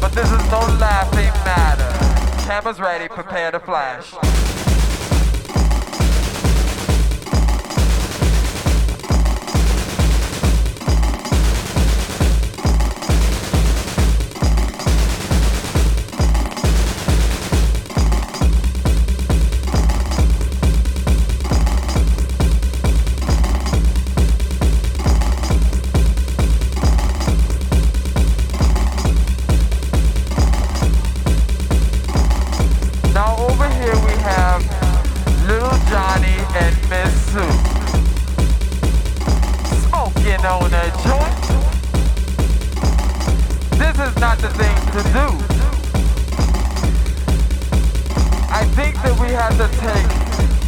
But this is no laughing matter. Cameras ready, prepare to flash. Joint. This is not the thing to do. I think that we have to take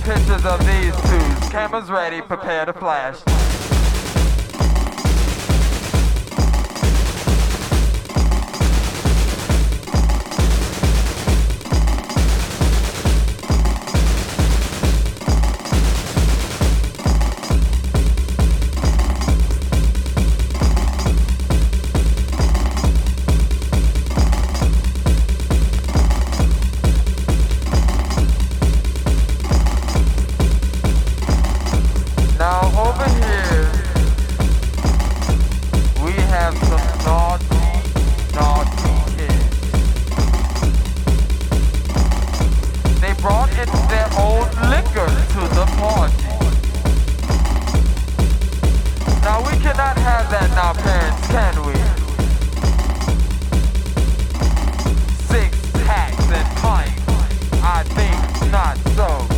pictures of these two. Cameras ready, prepare to flash. Now over here we have some naughty, naughty. They brought in their liquor to the party. Now we cannot have that now, parents, can we? Six packs and. I think not so.